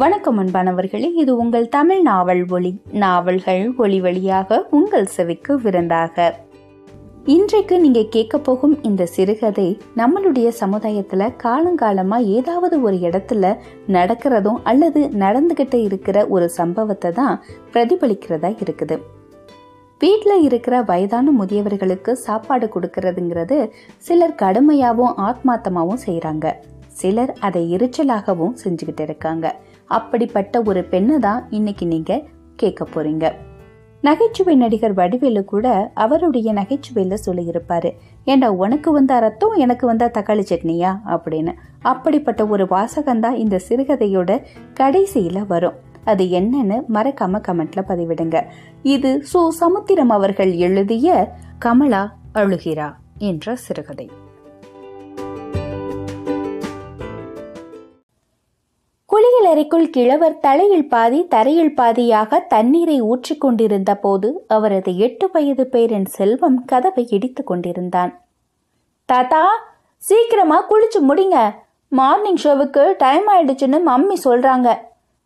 வணக்கம் அன்பானவர்களே இது உங்கள் தமிழ் நாவல் ஒளி நாவல்கள் ஒளி வழியாக உங்கள் செவிக்கு விருந்தாக. இன்றைக்கு நீங்க கேட்க போகும் இந்த சிறுகதை நம்மளுடைய சமுதாயத்துல காலங்காலமா ஏதாவது ஒரு இடத்துல நடக்கிறதும் அல்லது நடந்துகிட்டு இருக்கிற ஒரு சம்பவத்தை தான் பிரதிபலிக்கிறதா இருக்குது. வீட்டில் இருக்கிற வயதான முதியவர்களுக்கு சாப்பாடு கொடுக்கறதுங்கிறது சிலர் கடுமையாகவும் ஆத்மாத்தமாகவும் செய்கிறாங்க சிலர் அதை எரிச்சலாகவும் செஞ்சுக்கிட்டு இருக்காங்க. அப்படிப்பட்ட ஒரு பெண்ணை தான் இன்னைக்கு நீங்க கேட்க போறீங்க. நகைச்சுவை நடிகர் வடிவேலு கூட அவருடைய நகைச்சுவையில சொல்லியிருப்பாரு. ஏண்டா உனக்கு வந்தா ரத்தம் எனக்கு வந்தா தக்காளி சட்னியா? அப்படின்னு. அப்படிப்பட்ட ஒரு வாசகம்தான் இந்த சிறுகதையோட கடைசியில வரும். அது என்னன்னு மறக்காம கமெண்ட்ல பதிவிடுங்க. இது சு. சமுத்திரம் அவர்கள் எழுதிய கமலா அழுகிறா என்ற சிறுகதை. குளியலறைக்குள் கிழவர் தலையில் பாதி தரையில் பாதியாக தண்ணீரை ஊற்றிக் கொண்டிருந்த போது அவரது எட்டு வயது பேரன் செல்வம் கதவை இடித்துக் கொண்டிருந்தான். தாத்தா சீக்கிரமா குளிச்சு முடிங்க. மார்னிங் ஷோவுக்கு டைம் ஆயிடுச்சுன்னு மம்மி சொல்றாங்க.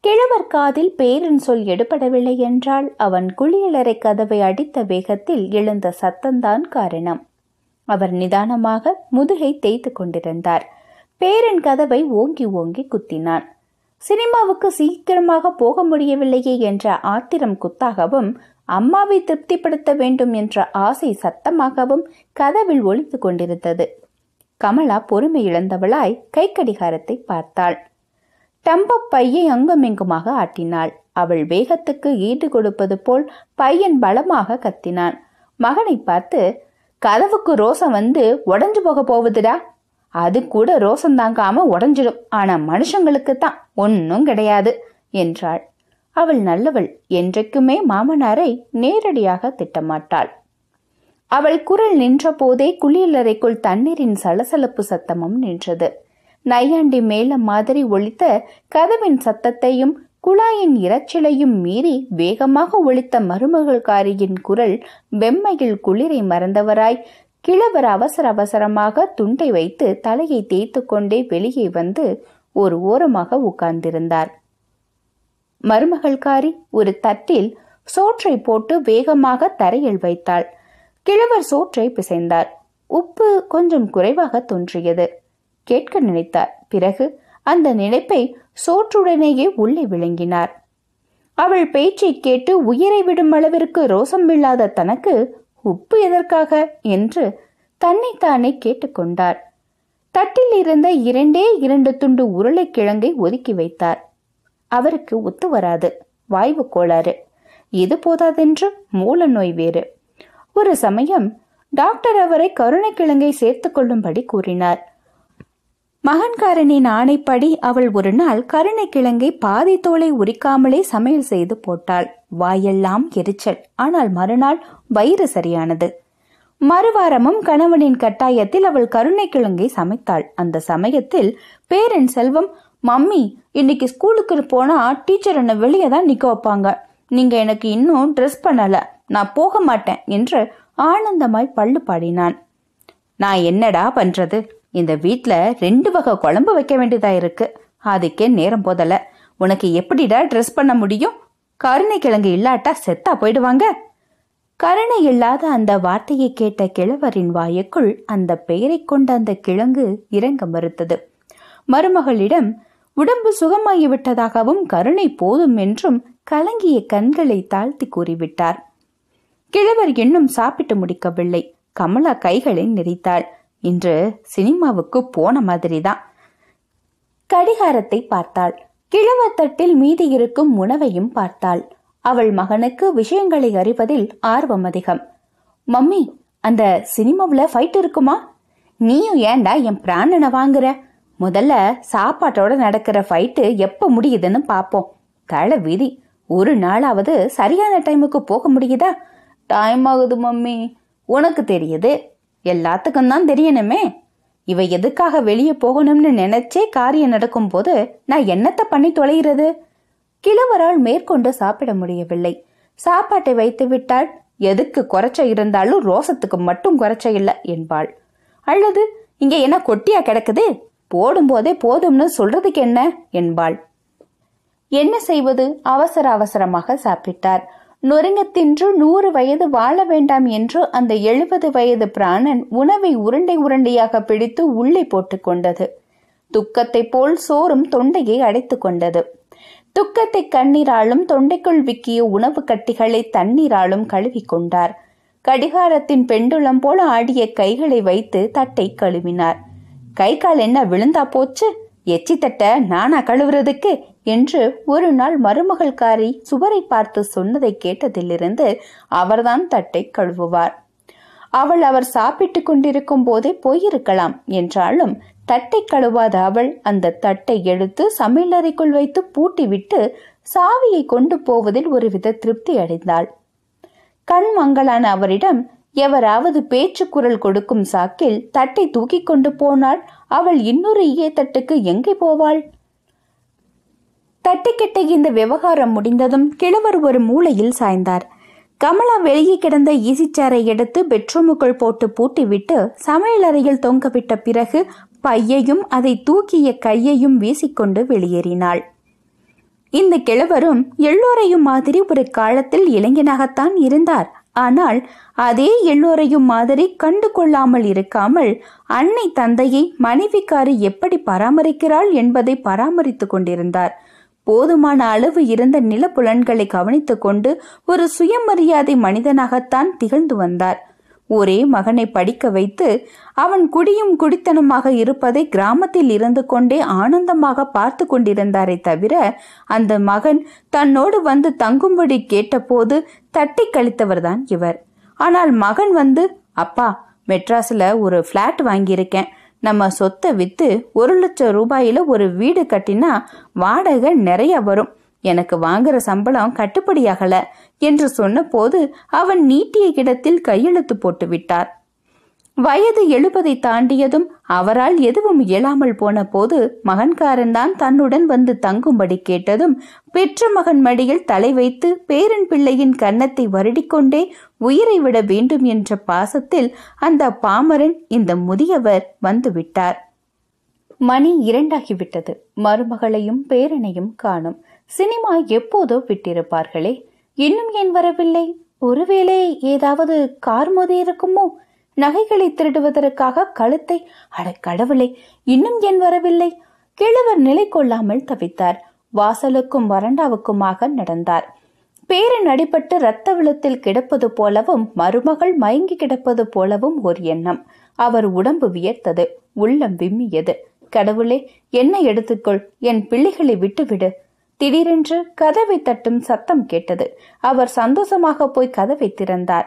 கிழவர் காதில் பேரன் சொல் எடுபடவில்லை என்றால் அவன் குளியலறை கதவை அடித்த வேகத்தில் எழுந்த சத்தம்தான் காரணம். அவர் நிதானமாக முதுகை தேய்த்து கொண்டிருந்தார். பேரன் கதவை ஓங்கி ஓங்கி குத்தினான். சினிமாவுக்கு சீக்கிரமாக போக முடியவில்லையே என்ற ஆத்திரம் குத்தாகவும் அம்மாவை திருப்திப்படுத்த வேண்டும் என்ற ஆசை சத்தமாகவும் கதவில் ஒழித்து கொண்டிருந்தது. கமலா பொறுமை இழந்தவளாய் கை கடிகாரத்தை பார்த்தாள். டம்ப பையை அங்குமிங்குமாக ஆட்டினாள். அவள் வேகத்துக்கு ஈடு கொடுப்பது போல் பையன் பலமாக கத்தினான். மகனை பார்த்து கதவுக்கு ரோசம் வந்து உடஞ்சு போக போகுதுடா. அது கூட ரோசம் தாங்காம உடஞ்சிடும். ஆனா மனுஷங்களுக்கு தான் ஒன்னும் கிடையாது என்றாள். அவள் நல்லவள் என்றைக்குமே மாமனாரை நேரடியாக திட்டமாட்டாள். அவள் குரல் நின்ற போதே குளியலறைக்குள் தண்ணீரின் சலசலப்பு சத்தமும் நின்றது. நையாண்டி மேல மாதிரி ஒழித்த கதவின் சத்தத்தையும் குழாயின் இரைச்சலையும் மீறி வேகமாக ஒழித்த மருமகள்காரியின் குரல் வெம்மையில் குளிரை மறந்தவராய் கிழவர் அவசர அவசரமாக துண்டை வைத்து தலையை தேய்த்து கொண்டே வெளியே வந்து ஒரு ஓரமாக உட்கார்ந்திருந்தார். மருமகள்காரி ஒரு தட்டில் சோற்றை போட்டு வேகமாக தரையில் வைத்தாள். கிழவர் சோற்றை பிசைந்தார். உப்பு கொஞ்சம் குறைவாக தோன்றியது. கேட்க நினைத்தார். பிறகு அந்த நினைப்பை சோற்றுடனேயே உள்ளே விளங்கினார். அவள் பேச்சை கேட்டு உயிரை விடும் அளவிற்கு ரோசம் இல்லாத தனக்கு உப்பு எதற்காக? என்று தன்னைத்தானே கேட்டுக்கொண்டார். தட்டில் இருந்த இரண்டே இரண்டு துண்டு உருளைக்கிழங்கை ஒதுக்கி வைத்தார். அவருக்கு ஒத்து வராது. வாய்வு கோளாறு. இது போதாதென்று மூல நோய் வேறு. ஒரு சமயம் டாக்டர் அவரை கருணைக்கிழங்கை சேர்த்து கொள்ளும்படி கூறினார். மகன்காரனின் ஆணைப்படி அவள் ஒரு நாள் கருணைக்கிழங்கை பாதி தோலை உரிக்காமலே சமையல் செய்து போட்டாள். வாயெல்லாம் எரிச்சல். ஆனால் மறுநாள் வயிறு சரியானது. மறுவாரமும் கணவனின் கட்டாயத்தில் அவள் கருணைக்கிழங்கை சமைத்தாள். அந்த சமயத்தில் பேரன் செல்வம் மம்மி இன்னைக்கு ஸ்கூலுக்கு போனா டீச்சர் என்ன வெளியே தான் நிக்க வைப்பாங்க. நீங்க எனக்கு இன்னும் ட்ரெஸ் பண்ணல. நான் போக மாட்டேன் என்று ஆனந்தமாய் பள்ளு பாடினான். நான் என்னடா பண்றது? இந்த வீட்ல ரெண்டு வகை குழம்பு வைக்க வேண்டியதா இருக்கு. அதுக்கே நேரம் போதல. உனக்கு எப்படிடா ட்ரெஸ் பண்ண முடியும்? கருணை கிழங்கு இல்லாட்டா செத்தா போயிடுவாங்க? கருணை இல்லாத அந்த வார்த்தையை கேட்ட கிழவரின் வாயுக்குள் அந்த பெயரை கொண்ட அந்த கிழங்கு இறங்க மறுத்தது. மருமகளிடம் உடம்பு சுகமாகிவிட்டதாகவும் கருணை போதும் என்றும் கலங்கிய கண்களை தாழ்த்தி கூறிவிட்டார். கிழவர் இன்னும் சாப்பிட்டு முடிக்கவில்லை. கமலா கைகளை நெறித்தாள் இன்று சினிமாவுக்கு போன மாதிரிதான். கடிகாரத்தை பார்த்தாள். கிழவத்தட்டில் மீதி இருக்கும் உணவையும் பார்த்தாள். அவள் மகனுக்கு விஷயங்களை அறிவதில் ஆர்வம் அதிகம். மம்மி அந்த சினிமாவில் ஃபைட் இருக்குமா? நீயும் ஏன்டா என் பிராணனை வாங்குற? முதல்ல சாப்பாட்டோட நடக்கிற ஃபைட்டு எப்போ முடியுதுன்னு பார்ப்போம் தலை விதி ஒரு நாளாவது சரியான டைமுக்கு போக முடியுதா? டைம் ஆகுது மம்மி. உனக்கு தெரியுது. எல்லாத்துக்கும் தான் தெரியணுமே. இவ எதுக்காக வெளியே போகணும்னு நினைச்சே காரியம் நடக்கும் போது நான் என்னத்த பண்ணி தொலைகிறது? கிழவரால் மேற்கொண்டு சாப்பிட முடியவில்லை. சாப்பாட்டை வைத்து விட்டால் எதுக்கு குறைச்ச இருந்தாலும் ரோசத்துக்கு மட்டும் குறைச்ச இல்லை என்பாள். அல்லது இங்க என்ன கொட்டியா கிடக்குது? போடும்போதே போதும்னு சொல்றதுக்கு என்ன? என்பாள். என்ன செய்வது? அவசர அவசரமாக சாப்பிட்டார். நொறுங்க தின்று நூறு வயது வாழ வேண்டாம் என்று அந்த எழுபது வயது பிராணன் உணவை உருண்டை உருண்டையாக பிடித்து உள்ளே போட்டுக் கொண்டது. துக்கத்தை போல் சோறும் தொண்டையை அடைத்து கொண்டது. துக்கத்தை கண்ணீராலும் தொண்டைக்குள் விக்கிய உணவு கட்டிகளை தண்ணீராலும் கழுவிக் கொண்டார். கடிகாரத்தின் பெண்டுளம் போல ஆடிய கைகளை வைத்து தட்டை கழுவினார். கை கால் என்ன விழுந்தா போச்சு? எச்சி தட்ட நானா கழுவுறதுக்கு? என்று ஒரு நாள் மருமகள்காரி சுவரை பார்த்து சொன்னதை கேட்டதிலிருந்து அவர்தான் தட்டை கழுவுவார். அவள் அவர் சாப்பிட்டுக் கொண்டிருக்கும் போதே போயிருக்கலாம் என்றாலும் தட்டை கழுவாத அவள் அந்த தட்டை எடுத்து சமையலறைக்குள் வைத்து பூட்டிவிட்டு சாவியை கொண்டு போவதில் ஒருவித திருப்தி அடைந்தாள். கண் மங்களான அவரிடம் எவராவது பேச்சு குரல் கொடுக்கும் சாக்கில் தட்டை தூக்கி கொண்டு போனால் அவள் இன்னொரு ஈய தட்டுக்கு எங்கே போவாள்? தட்டிக்கிட்ட இந்த விவகாரம் முடிந்ததும் கிழவர் ஒரு மூலையில் சாய்ந்தார். கமலா வெளியே கிடந்த ஈசிச்சேரை எடுத்து பெட்ரூமுக்குள் போட்டு பூட்டிவிட்டு சமையலறையில் தொங்கவிட்ட பிறகு பையையும் அதை தூக்கிய கையையும் வீசிக்கொண்டு வெளியேறினாள். இந்த கிழவரும் எல்லோரையும் மாதிரி ஒரு காலத்தில் இளைஞனாகத்தான் இருந்தார். ஆனால் அதே எல்லோரையும் மாதிரி கண்டு கொள்ளாமல் இருக்காமல் அன்னை தந்தையை மனைவிக்காரி எப்படி பராமரிக்கிறாள் என்பதை பராமரித்துக் கொண்டிருந்தார். போதுமான அளவு இருந்த நிலப்புலன்களை கவனித்துக் கொண்டு ஒரு சுயமரியாதை மனிதனாகத்தான் திகழ்ந்து வந்தார். ஒரே மகனை படிக்க வைத்து அவன் குடியும் குடித்தனமாக இருப்பதை கிராமத்தில் இருந்து கொண்டே ஆனந்தமாக பார்த்து கொண்டிருந்தாரே தவிர அந்த மகன் தன்னோடு வந்து தங்கும்படி கேட்டபோது தட்டி கழித்தவர்தான் இவர். ஆனால் மகன் வந்து அப்பா மெட்ராஸில் ஒரு ஃப்ளாட் வாங்கியிருக்கேன். நம்ம சொத்தை விற்று ஒரு லட்சம் ரூபாயில ஒரு வீடு கட்டினா வாடகை நிறைய வரும். எனக்கு வாங்குற சம்பளம் கட்டுப்படியாகல என்று சொன்னபோது அவன் நீட்டிய இடத்தில் கையெழுத்து போட்டு விட்டார். வயது எழுபதை தாண்டியதும் அவரால் எதுவும் இயலாமல் போன போது மகன்காரன்தான் தன்னுடன் வந்து தங்கும்படி கேட்டதும் பெற்ற மகன் மடியில் தலை வைத்து பேரன் பிள்ளையின் கன்னத்தை வருடிக்கொண்டே உயிரை விட வேண்டும் என்ற பாசத்தில் அந்த பாமரன் இந்த முதியவர் வந்துவிட்டார். மணி இரண்டாகிவிட்டது. மருமகளையும் பேரனையும் காணும். சினிமா எப்போதோ விட்டிருப்பார்களே. இன்னும் ஏன் வரவில்லை? ஒருவேளை ஏதாவது கார் மோதி இருக்குமோ? நகைகளை திருடுவதற்காக கழுத்தை அட கடவுளே இன்னும் ஏன் வரவில்லை? கிழவர் நிலை கொள்ளாமல் தவித்தார். வாசலுக்கும் வறண்டாவுக்குமாக நடந்தார். பேரன் அடிபட்டு இரத்த விளத்தில் கிடப்பது போலவும் மருமகள் மயங்கி கிடப்பது போலவும் ஒரு எண்ணம். அவர் உடம்பு வியர்த்தது உள்ளம் விம்மியது. கடவுளே என்ன எடுத்துக்கொள் என் பிள்ளைகளை விட்டுவிடு. திடீரென்று கதவை தட்டும் சத்தம் கேட்டது. அவர் சந்தோஷமாக போய் கதவை திறந்தார்.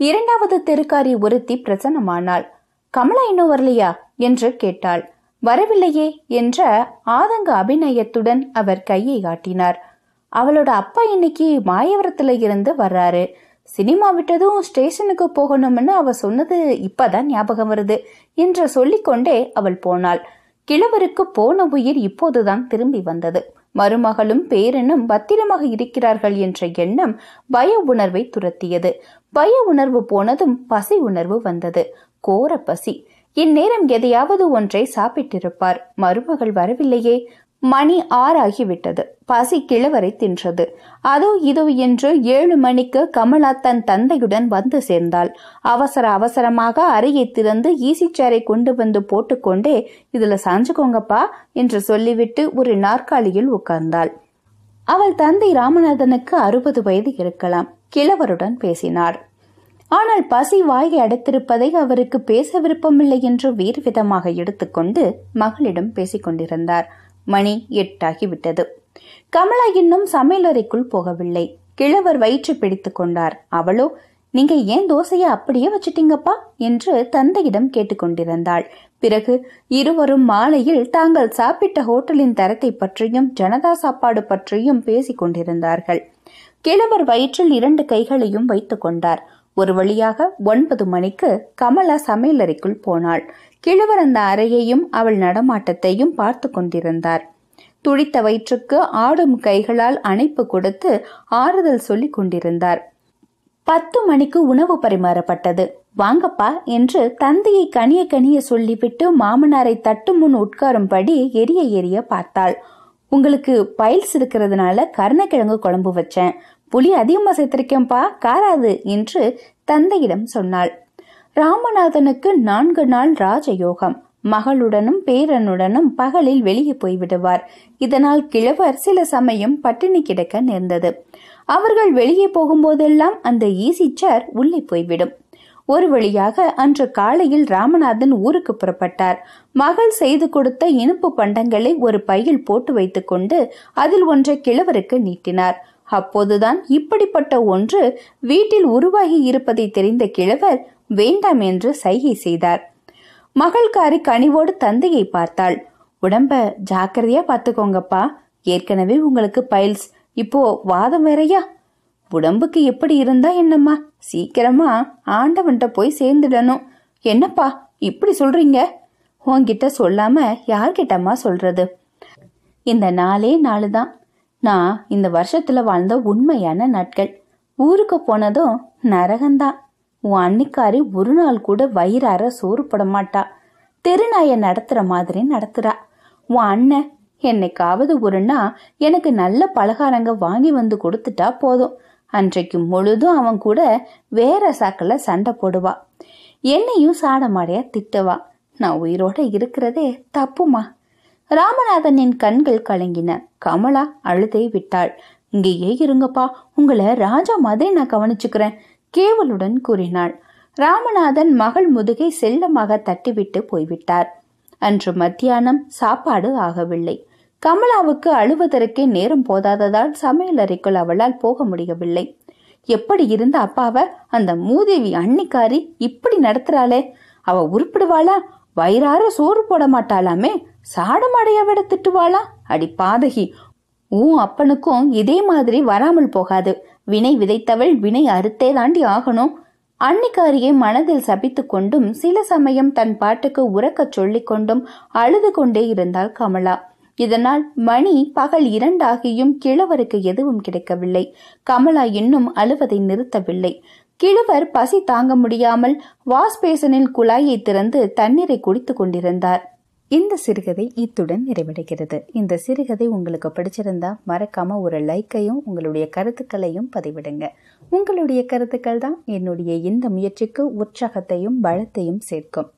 இரண்டாவது தெருக்காரி ஒருத்தி பிரசன்னமானாள். கமலா இன்னும் வரலையா? என்று கேட்டாள். வரவில்லையே என்ற ஆதங்க அபிநயத்துடன் அவர் கையை காட்டினார் அவளோட அப்பா இன்னைக்கு மாயவரத்துல இருந்து வர்றாரு. சினிமா விட்டதும் ஸ்டேஷனுக்கு போகணும்னு அவ சொன்னது இப்பதான் ஞாபகம் வருது என்று சொல்லிக்கொண்டே அவள் போனாள். கிழவருக்கு போன உயிர் இப்போதுதான் திரும்பி வந்தது. மருமகளும் பேரனும் பத்திரமாக இருக்கிறார்கள் என்ற எண்ணம் பய உணர்வை துரத்தியது. பய உணர்வு போனதும் பசி உணர்வு வந்தது. கோர பசி. இந்நேரம் எதையாவது ஒன்றை சாப்பிட்டிருப்பார். மருமகள் வரவில்லையே. மணி ஆறாகிவிட்டது. பசி கிழவரை தின்றது. அதோ இதோ என்று ஏழு மணிக்கு கமலா தன் தந்தையுடன் வந்து சேர்ந்தாள். அவசர அவசரமாக அறையை திறந்து ஈசிச்சேரை கொண்டு வந்து போட்டுக்கொண்டே இதுல சாஞ்சுக்கோங்கப்பா என்று சொல்லிவிட்டு ஒரு நாற்காலியில் உட்கார்ந்தாள். அவள் தந்தை ராமநாதனுக்கு அறுபது வயது இருக்கலாம். கிழவருடன் பேசினார். ஆனால் பசி வாயை அடைத்திருப்பதை அவருக்கு பேச விருப்பமில்லை என்று வேறு விதமாக எடுத்துக்கொண்டு மகளிடம் பேசிக் கொண்டிருந்தார் மணி எட்டாகிவிட்டது. கமலா இன்னும் சமையலறைக்குள் போகவில்லை. கிழவர் வயிற்று பிடித்து கொண்டார். அவளோ நீங்க ஏன் தோசையை அப்படியே வச்சிட்டீங்கப்பா? என்று தந்தையிடம் கேட்டுக்கொண்டிருந்தாள் பிறகு இருவரும் மாலையில் தாங்கள் சாப்பிட்ட ஹோட்டலின் தரத்தை பற்றியும் ஜனதா சாப்பாடு பற்றியும் பேசிக் கொண்டிருந்தார்கள். கிழவர் வயிற்றில் இரண்டு கைகளையும் வைத்துக் கொண்டார். ஒரு வழியாக ஒன்பது மணிக்கு கமலா சமையலறைக்குள் போனாள். கிழவர் அந்த அறையையும் அவள் நடமாட்டத்தையும் பார்த்து கொண்டிருந்தார். துடித்த வயிற்றுக்கு ஆடும் கைகளால் அணைப்பு கொடுத்து ஆறுதல் சொல்லிக் கொண்டிருந்தார். பத்து மணிக்கு உணவு பரிமாறப்பட்டது. வாங்கப்பா என்று தந்தையை கனிய கனிய சொல்லிவிட்டு மாமனாரை தட்டு முன் உட்காரும்படி எரிய எரிய பார்த்தாள். உங்களுக்கு பைல்ஸ் இருக்கிறதுனால கருணக்கிழங்கு குழம்பு வச்சேன். புளி அதிகமா சேர்த்திருக்கேன்பா காராது என்று தந்தையிடம் சொன்னாள். ராமநாதனுக்கு நான்கு நாள் ராஜயோகம். மகளுடனும் பேரனுடனும் பகலில் வெளியே போய்விடுவார் இதனால் கிழவர் சில சமயம் பட்டினி கிடக்க நேர்ந்தது. அவர்கள் வெளியே போகும்போதெல்லாம் அந்த ஈசி சேர் உள்ளே போய்விடும். ஒரு வழியாக அன்று காலையில் ராமநாதன் ஊருக்கு புறப்பட்டார். மகள் செய்து கொடுத்த இனிப்பு பண்டங்களை ஒரு பையில் போட்டு வைத்துக்கொண்டு அதில் ஒன்றை கிழவருக்கு நீட்டினார். அப்போதுதான் இப்படிப்பட்ட ஒன்று வீட்டில் உருவாகி இருப்பதை தெரிந்த கிழவர் வேண்டாம் என்று சைகை செய்தார். மகள்காரி கனிவோடு தந்தையை பார்த்தாள். உடம்ப ஜாக்கிரதையா பார்த்துக்கோங்கப்பா. ஏற்கனவே உங்களுக்கு பைல்ஸ். இப்போ வாதம் வேறையா? உடம்புக்கு எப்படி இருந்தா என்னம்மா? சீக்கிரமா ஆண்டவன்கிட்ட போய் சேர்ந்துடணும். என்னப்பா இப்படி சொல்றீங்க? உன்கிட்ட சொல்லாம யார்கிட்டம்மா சொல்றது? இந்த நாளே நாளு தான் நான் இந்த வருஷத்துல வாழ்ந்த உண்மையான நாட்கள். ஊருக்கு போனதும் நரகந்தான் உன் அன்னிக்காரி ஒரு நாள் கூட வயிறார சோறு போட மாட்டா. தெருநாய நடத்துற மாதிரி நடத்துறா. உன் அண்ணன் என்னைக்காவது ஒரு நாள் எனக்கு நல்ல பலகாரங்க வாங்கி வந்து கொடுத்துட்டா போதும். அன்றைக்கு முழுதும் அவன் கூட வேற சாக்கில் சண்டை போடுவா. என்னையும் சாடமாடையா திட்டுவா. நான் உயிரோட இருக்கிறதே தப்புமா? ராமநாதனின் கண்கள் கலங்கின. கமலா அழுதை விட்டாள். இங்கேயே இருங்கப்பா. உங்களை ராஜா மாதிரி நான் கவனிச்சுக்கிறேன் கேவலுடன் கூறினாள். ராமநாதன் மகள் முதுகை செல்லமாக தட்டிவிட்டு போய்விட்டார். அன்று மத்தியானம் சாப்பாடு ஆகவில்லை. கமலாவுக்கு அழுவதற்கே நேரம் போதாததால் சமையலறைக்குள் அவளால் போக முடியவில்லை. எப்படி இருந்த அப்பாவ? அந்த மூதேவி அன்னிக்காரி இப்படி நடத்துறாளே. அவ உருப்பிடுவாளா? வயிறார சோறு போட மாட்டாளாமே. சாடமடைய விட திட்டுவாளா அடி பாதகி. உன் அப்பனுக்கும் இதே மாதிரி வராமல் போகாது. வினை விதைத்தவள் வினை அறுத்தே தாண்டி ஆகணும். அன்னிக்காரியை மனதில் சபித்து கொண்டும் சில சமயம் தன் பாட்டுக்கு உறக்கச் சொல்லிக் கொண்டும் அழுது கொண்டே இருந்தாள் கமலா. இதனால் மணி பகல் இரண்டாகியும் கிழவருக்கு எதுவும் கிடைக்கவில்லை. கமலா இன்னும் அழுவதை நிறுத்தவில்லை. கிழவர் பசி தாங்க முடியாமல் வாஷ் பேசனில் குழாயை திறந்து தண்ணீரை குடித்துக் கொண்டிருந்தார். இந்த சிறுகதை இத்துடன் நிறைவடைகிறது. இந்த சிறுகதை உங்களுக்கு பிடிச்சிருந்தா மறக்காம ஒரு லைக்கையும் உங்களுடைய கருத்துக்களையும் பதிவிடுங்க. உங்களுடைய கருத்துக்கள் தான் என்னுடைய இந்த முயற்சிக்கு உற்சாகத்தையும் பலத்தையும் சேர்க்கும்.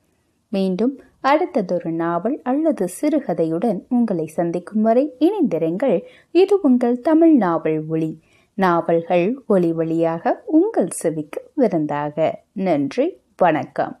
மீண்டும் அடுத்ததொரு நாவல் அல்லது சிறுகதையுடன் உங்களை சந்திக்கும் வரை இணைந்திருங்கள். இது உங்கள் தமிழ் நாவல் ஒளி. நாவல்கள் ஒளி வழியாக உங்கள் செவிக்கு விருந்தாக. நன்றி வணக்கம்.